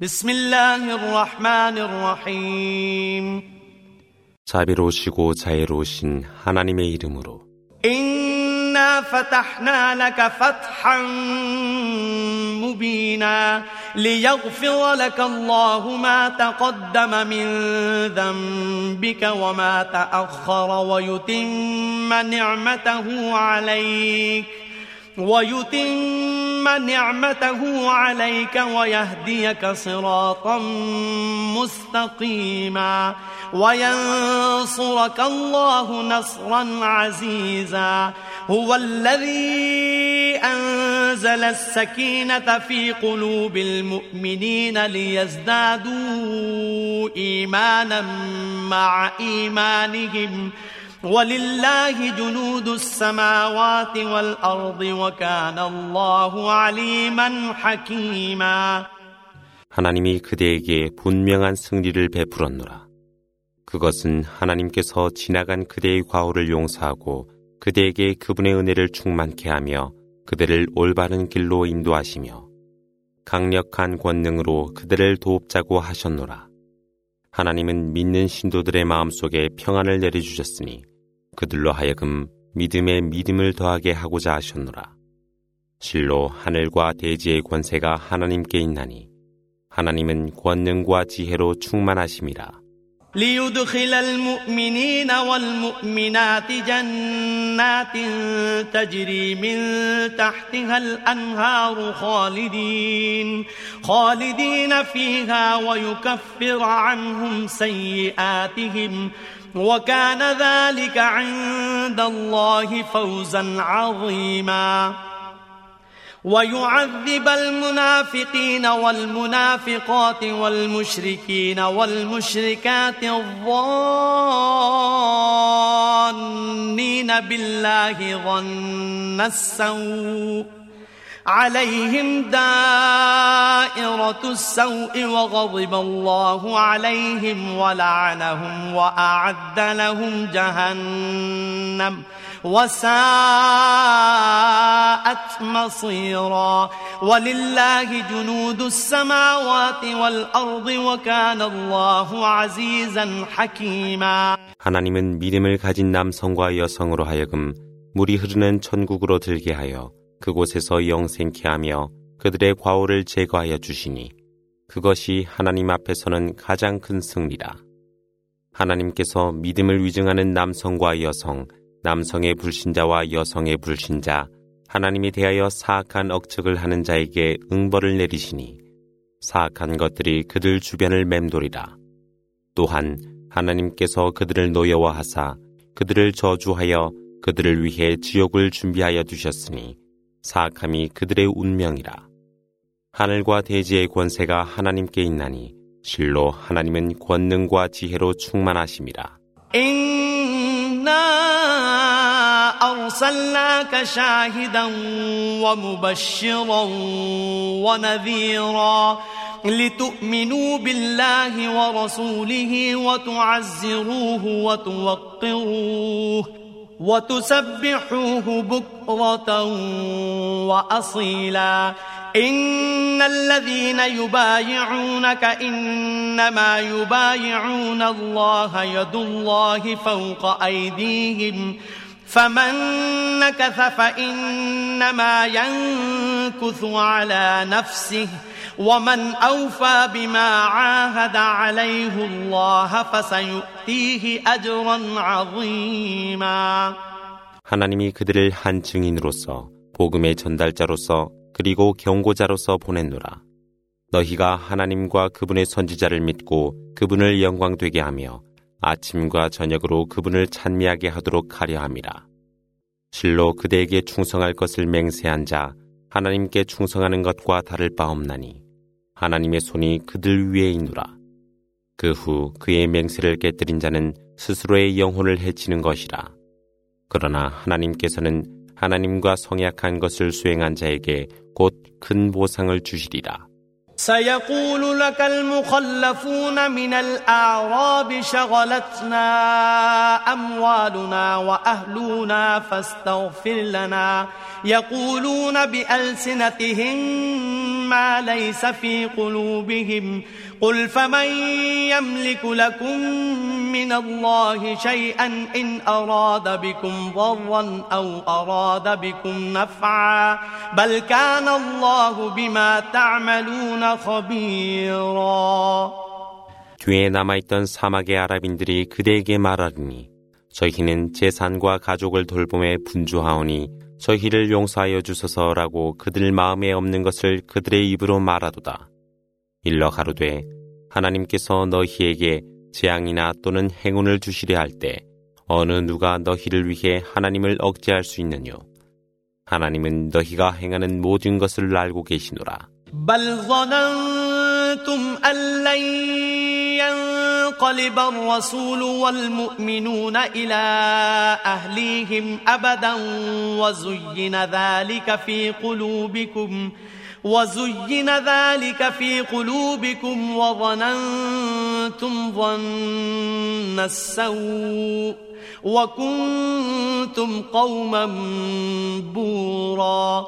بسم الله الرحمن الرحيم 자비로우시고 자애로우신 하나님의 이름으로 إنا فتحنا لك فتحا مبينا ليغفر لك الله ما تقدم من ذنبك وما تأخر ويتم نعمته عليك ويتم نعمته عليك ويهديك صراطا مستقيما وينصرك الله نصرا عزيزا هو الذي أنزل السكينة في قلوب المؤمنين ليزدادوا إيمانا مع إيمانهم ولله جنود السماوات والأرض وكان الله عليما حكيما 하나님이 그대에게 분명한 승리를 베풀었노라. 그것은 하나님께서 지나간 그대의 과오를 용서하고 그대에게 그분의 은혜를 충만케 하며 그대를 올바른 길로 인도하시며 강력한 권능으로 그들을 도옵자고 하셨노라. 하나님은 믿는 신도들의 마음속에 평안을 내려주셨으니 그들로 하여금 믿음에 믿음을 더하게 하고자 하셨노라. 실로 하늘과 대지의 권세가 하나님께 있나니 하나님은 권능과 지혜로 충만하심이라. ليدخل المؤمنين والمؤمنات جنات تجري من تحتها الأنهار خالدين خالدين فيها ويكفر عنهم سيئاتهم وكان ذلك عند الله فوزا عظيما. ويعذب المنافقين والمنافقات والمشركين والمشركات الظانين بالله ظن السوء. عليهم دائرة السوء وغضب الله عليهم ولعنهم وأعد لهم جهنم وساءت مصيرا ولله جنود السماوات والأرض وكان الله عزيزا حكيما 하나님은 믿음을 가진 남성과 여성으로 하여금 물이 흐르는 천국으로 들게 하여 그곳에서 영생케 하며 그들의 과오를 제거하여 주시니 그것이 하나님 앞에서는 가장 큰 승리라. 하나님께서 믿음을 위증하는 남성과 여성, 남성의 불신자와 여성의 불신자, 하나님에 대하여 사악한 억측을 하는 자에게 응벌을 내리시니 사악한 것들이 그들 주변을 맴돌이라. 또한 하나님께서 그들을 노여워하사 그들을 저주하여 그들을 위해 지옥을 준비하여 두셨으니 사악함이 그들의 운명이라. 하늘과 대지의 권세가 하나님께 있나니 실로 하나님은 권능과 지혜로 충만하심이라. أرسلناك شاهدا ومبشرا ونذيرا لتؤمنوا بالله ورسوله وتعزروه وتوقروه وتسبحوه بكرة وأصيلا. إن الذين يبايعونك إنما يبايعون الله يد الله فوق أيديهم. فمن نكث فإنما ينكث على نفسه. ومن أوفى بما عاهد عليه الله فسيؤتيه أجرا عظيما 하나님이 그들을 한 증인으로서 복음의 전달자로서 그리고 경고자로서 보냈노라. 너희가 하나님과 그분의 선지자를 믿고 그분을 영광되게 하며 아침과 저녁으로 그분을 찬미하게 하도록 하려 함이라. 실로 그대에게 충성할 것을 맹세한 자 하나님께 충성하는 것과 다를 바 없나니 하나님의 손이 그들 위에 있노라. 그 후 그의 맹세를 깨뜨린 자는 스스로의 영혼을 해치는 것이라. 그러나 하나님께서는 하나님과 성약한 것을 수행한 자에게 곧 큰 보상을 주시리라. سيقول لك المخلفون من الأعراب شغلتنا أموالنا وأهلنا فاستغفر لنا يقولون بألسنتهم ما ليس في قلوبهم قل فمن يملك لكم من الله شيئا إن أراد بكم ضرا أو أراد بكم نفعا بل كان الله بما تعملون خبيرا 뒤에 남아있던 사막의 아랍인들이 그대에게 말하리니 저희는 재산과 가족을 돌봄에 분주하오니 저희를 용서하여 주소서라고 그들 마음에 없는 것을 그들의 입으로 말하도다. 일러 가로되 하나님께서 너희에게 재앙이나 또는 행운을 주시려 할 때 어느 누가 너희를 위해 하나님을 억제할 수 있느뇨. 하나님은 너희가 행하는 모든 것을 알고 계시노라. ينقلب الرسول والمؤمنون إلى أهليهم أبدا وزين ذلك في قلوبكم وزين ذلك في قلوبكم وظننتم ظن السوء وكنتم قوما بورا.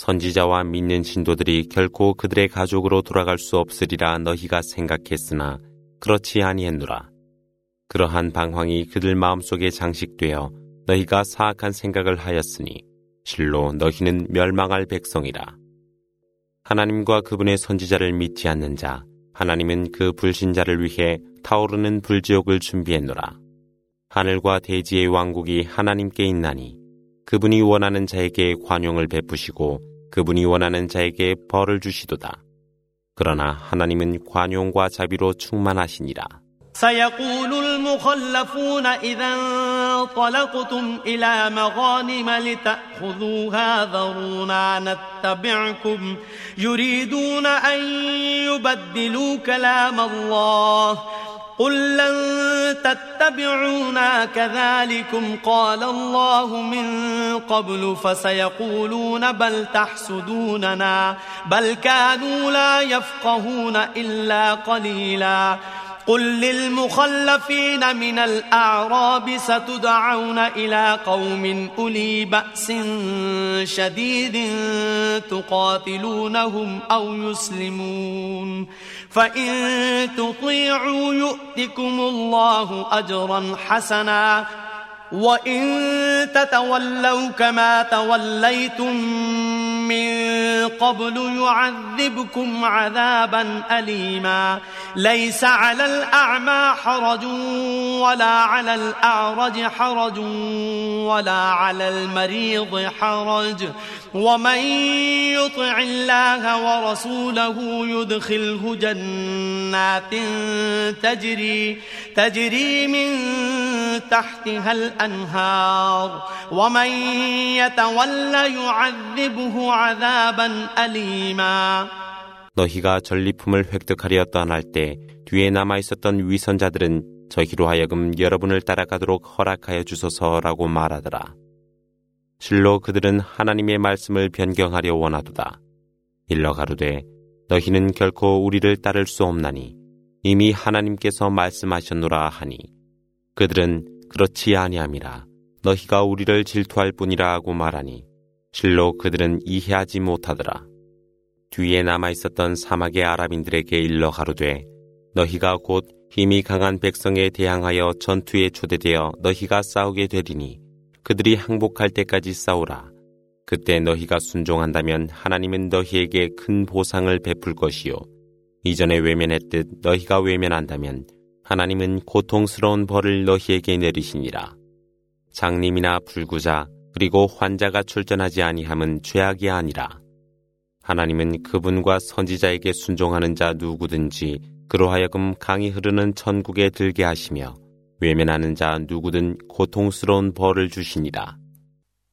선지자와 믿는 신도들이 결코 그들의 가족으로 돌아갈 수 없으리라 너희가 생각했으나 그렇지 아니했노라. 그러한 방황이 그들 마음속에 장식되어 너희가 사악한 생각을 하였으니 실로 너희는 멸망할 백성이라. 하나님과 그분의 선지자를 믿지 않는 자, 하나님은 그 불신자를 위해 타오르는 불지옥을 준비했노라. 하늘과 대지의 왕국이 하나님께 있나니 그분이 원하는 자에게 관용을 베푸시고 그분이 원하는 자에게 벌을 주시도다. 그러나 하나님은 관용과 자비로 충만하시니라. سيقول المخلفون إذا انطلقتم إلى مغانم لتأخذوها ذرونا نتبعكم يريدون أن يبدلوا كلام الله قل لن تتبعونا كذلكم قال الله من قبل فسيقولون بل تحسدوننا بل كانوا لا يفقهون إلا قليلا قل للمخلفين من الأعراب ستدعون إلى قوم أولي بأس شديد تقاتلونهم أو يسلمون. فإن تطيعوا يؤتكم الله أجرا حسنا. وإن تتولوا كما توليتم من قبل يعذبكم عذابا أليما. ليس على الأعمى حرج ولا على الأعرج حرج ولا على المريض حرج. ومن يطع الله ورسوله يدخله جنات تجري تجري من تحتها الأنهار ومن يتولى يعذبه عذابا أليما 너희가 전리품을 획득하려 떠날 때 뒤에 남아 있었던 위선자들은 저희로 하여금 여러분을 따라가도록 허락하여 주소서라고 말하더라. 실로 그들은 하나님의 말씀을 변경하려 원하도다. 일러 가로되 너희는 결코 우리를 따를 수 없나니 이미 하나님께서 말씀하셨노라 하니 그들은 그렇지 아니함이라 너희가 우리를 질투할 뿐이라 하고 말하니 실로 그들은 이해하지 못하더라. 뒤에 남아 있었던 사막의 아랍인들에게 일러 가로되 너희가 곧 힘이 강한 백성에 대항하여 전투에 초대되어 너희가 싸우게 되리니 그들이 항복할 때까지 싸우라. 그때 너희가 순종한다면 하나님은 너희에게 큰 보상을 베풀 것이요. 이전에 외면했듯 너희가 외면한다면 하나님은 고통스러운 벌을 너희에게 내리시니라. 장님이나 불구자 그리고 환자가 출전하지 아니함은 죄악이 아니라. 하나님은 그분과 선지자에게 순종하는 자 누구든지 그로하여금 강이 흐르는 천국에 들게 하시며 외면하는 자 누구든 고통스러운 벌을 주시니라.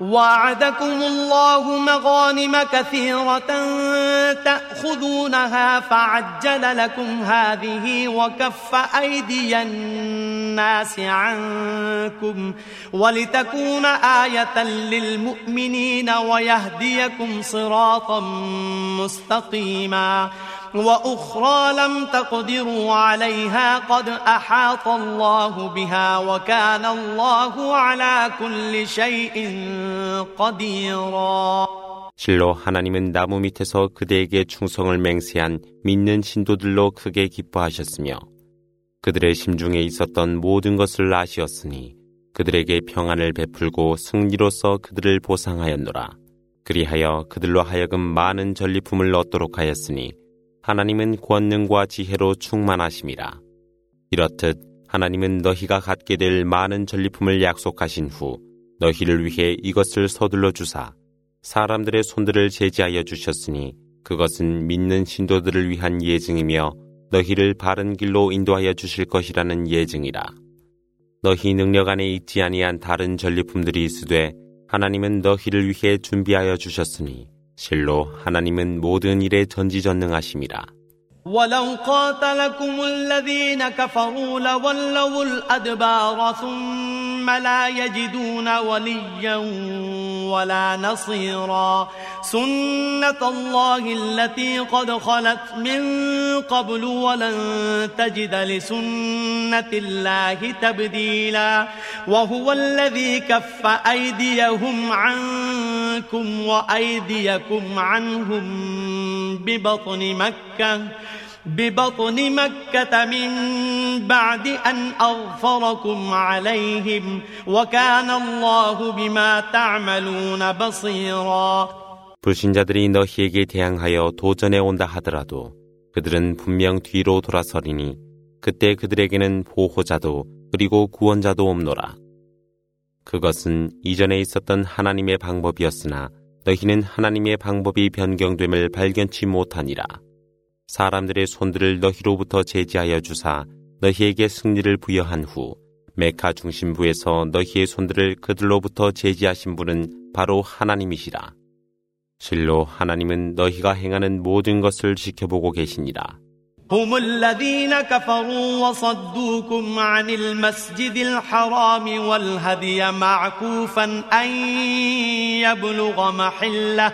وعدكم الله مغانم كثيرة تأخذونها فعجل لكم هذه وكف أيدي الناس عنكم ولتكون آية للمؤمنين ويهديكم صراطا مستقيما وأخرى لم تقدروا عليها قد أحاط الله بها وكان الله على كل شيء قديرا 실로 하나님은 나무 밑에서 그대에게 충성을 맹세한 믿는 신도들로 크게 기뻐하셨으며 그들의 심중에 있었던 모든 것을 아시었으니 그들에게 평안을 베풀고 승리로서 그들을 보상하였노라. 그리하여 그들로 하여금 많은 전리품을 얻도록 하였으니 하나님은 권능과 지혜로 충만하심이라. 이렇듯 하나님은 너희가 갖게 될 많은 전리품을 약속하신 후 너희를 위해 이것을 서둘러 주사 사람들의 손들을 제지하여 주셨으니 그것은 믿는 신도들을 위한 예증이며 너희를 바른 길로 인도하여 주실 것이라는 예증이라. 너희 능력 안에 있지 아니한 다른 전리품들이 있으되 하나님은 너희를 위해 준비하여 주셨으니 실로 하나님은 모든 일에 전지전능하심이라. ولو قاتلكم الذين كفروا لولوا الأدبار ثم لا يجدون وليا ولا نصيرا. سنة الله التي قد خلت من قبل ولن تجد لسنة الله تبديلا. وهو الذي كف أيديهم عنكم وأيديكم عنهم ببطن مكة. ببطن مكة من بعد أن أغفركم عليهم وكان الله بما تعملون بصيرا 불신자들이 너희에게 대항하여 도전해 온다 하더라도 그들은 분명 뒤로 돌아서리니 그때 그들에게는 보호자도 그리고 구원자도 없노라. 그것은 이전에 있었던 하나님의 방법이었으나 너희는 하나님의 방법이 변경됨을 발견치 못하니라. 사람들의 손들을 너희로부터 제지하여 주사 너희에게 승리를 부여한 후 메카 중심부에서 너희의 손들을 그들로부터 제지하신 분은 바로 하나님이시라. 실로 하나님은 너희가 행하는 모든 것을 지켜보고 계시니라. هم الذين كفروا وصدوكم عن المسجد الحرام والهدي معكوفا أن يبلغ محله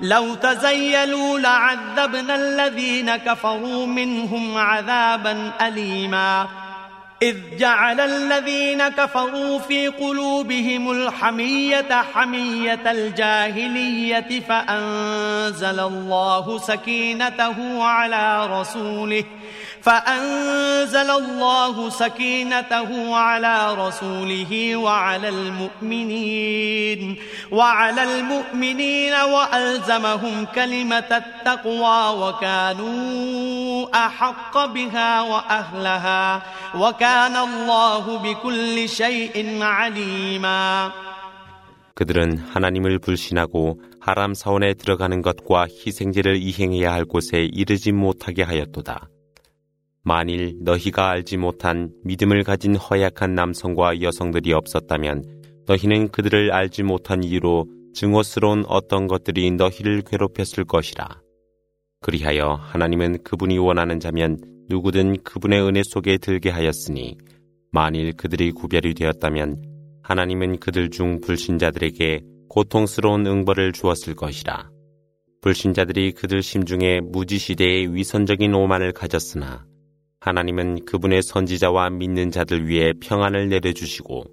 لو تزيلوا لعذبنا الذين كفروا منهم عذابا أليما. إذ جعل الذين كفروا في قلوبهم الحمية حمية الجاهلية فأنزل الله سكينته على رسوله فأنزل الله سكينته على رسوله وعلى المؤمنين وعلى المؤمنين وألزمهم كلمة التقوى وكانوا أحق بها وأهلها وكان الله بكل شيء عليما 그들은 하나님을 불신하고 하람 사원에 들어가는 것과 희생제를 이행해야 할 곳에 이르지 못하게 하였도다. 만일 너희가 알지 못한 믿음을 가진 허약한 남성과 여성들이 없었다면 너희는 그들을 알지 못한 이유로 증오스러운 어떤 것들이 너희를 괴롭혔을 것이라. 그리하여 하나님은 그분이 원하는 자면 누구든 그분의 은혜 속에 들게 하였으니 만일 그들이 구별이 되었다면 하나님은 그들 중 불신자들에게 고통스러운 응벌을 주었을 것이라. 불신자들이 그들 심중에 무지시대의 위선적인 오만을 가졌으나 하나님은 그분의 선지자와 믿는 자들 위에 평안을 내려주시고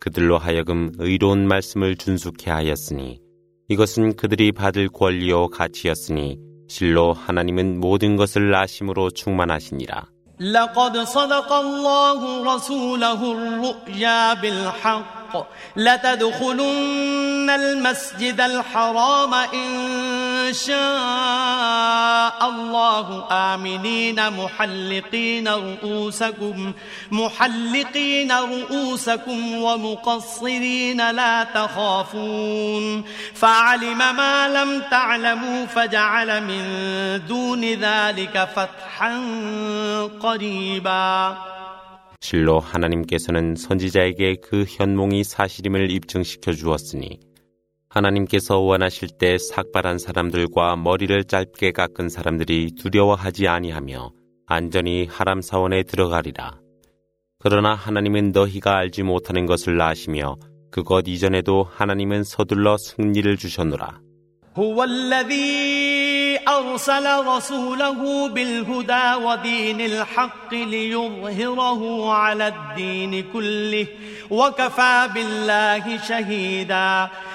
그들로 하여금 의로운 말씀을 준수케 하였으니 이것은 그들이 받을 권리요 가치였으니 실로 하나님은 모든 것을 아심으로 충만하시니라. لقد صدق الله رسوله الرؤيا بالحق لتدخلن المسجد الحرام إن شاء الله آمنين محلقين رؤوسكم محلقين رؤوسكم ومقصرين لا تخافون فعلم ما لم تعلموا فجعل من دون ذلك فتحا قريبا 실로 하나님께서는 선지자에게 그 현몽이 사실임을 입증시켜 주었으니 하나님께서 원하실 때 삭발한 사람들과 머리를 짧게 깎은 사람들이 두려워하지 아니하며 안전히 하람 사원에 들어가리라. 그러나 하나님은 너희가 알지 못하는 것을 아시며 그것 이전에도 하나님은 서둘러 승리를 주셨노라. أرسل رسوله بالهدى ودين الحق ليظهره على الدين كله وكفى بالله شهيدا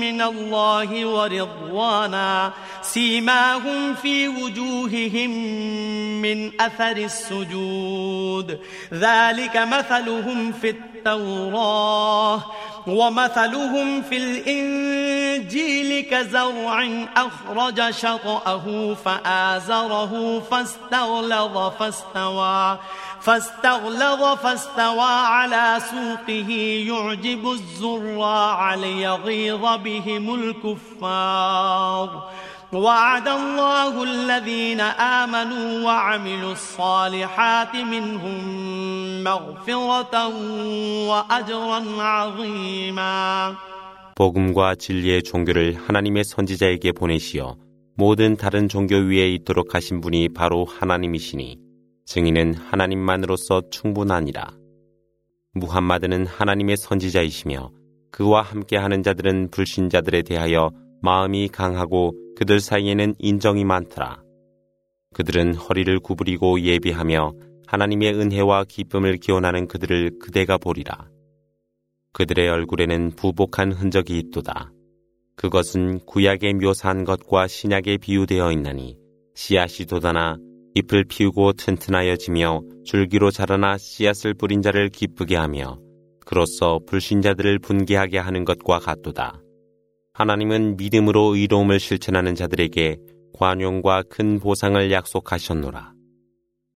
من الله ورضوانا سيماهم في وجوههم من أثر السجود. ذلك مثلهم في التوراة ومثلهم في الإنجيل كزرع أخرج شطأه فآزره فاستغلظ فاستوى. فاستغلظ فاستوى على سوقه يعجب الزراع ليغيظ بهم الكفار وعد الله الذين آمنوا وعملوا الصالحات منهم مغفرة وأجرا عظيما 복음과 진리의 종교를 하나님의 선지자에게 보내시어 모든 다른 종교 위에 있도록 하신 분이 바로 하나님이시니 증인은 하나님만으로서 충분하니라. 무함마드는 하나님의 선지자이시며 그와 함께하는 자들은 불신자들에 대하여 마음이 강하고 그들 사이에는 인정이 많더라. 그들은 허리를 구부리고 예비하며 하나님의 은혜와 기쁨을 기원하는 그들을 그대가 보리라. 그들의 얼굴에는 부복한 흔적이 있도다. 그것은 구약에 묘사한 것과 신약에 비유되어 있나니 씨앗이 돋아나 잎을 피우고 튼튼하여지며 줄기로 자라나 씨앗을 뿌린 자를 기쁘게 하며 그로써 불신자들을 분개하게 하는 것과 같도다. 하나님은 믿음으로 의로움을 실천하는 자들에게 관용과 큰 보상을 약속하셨노라.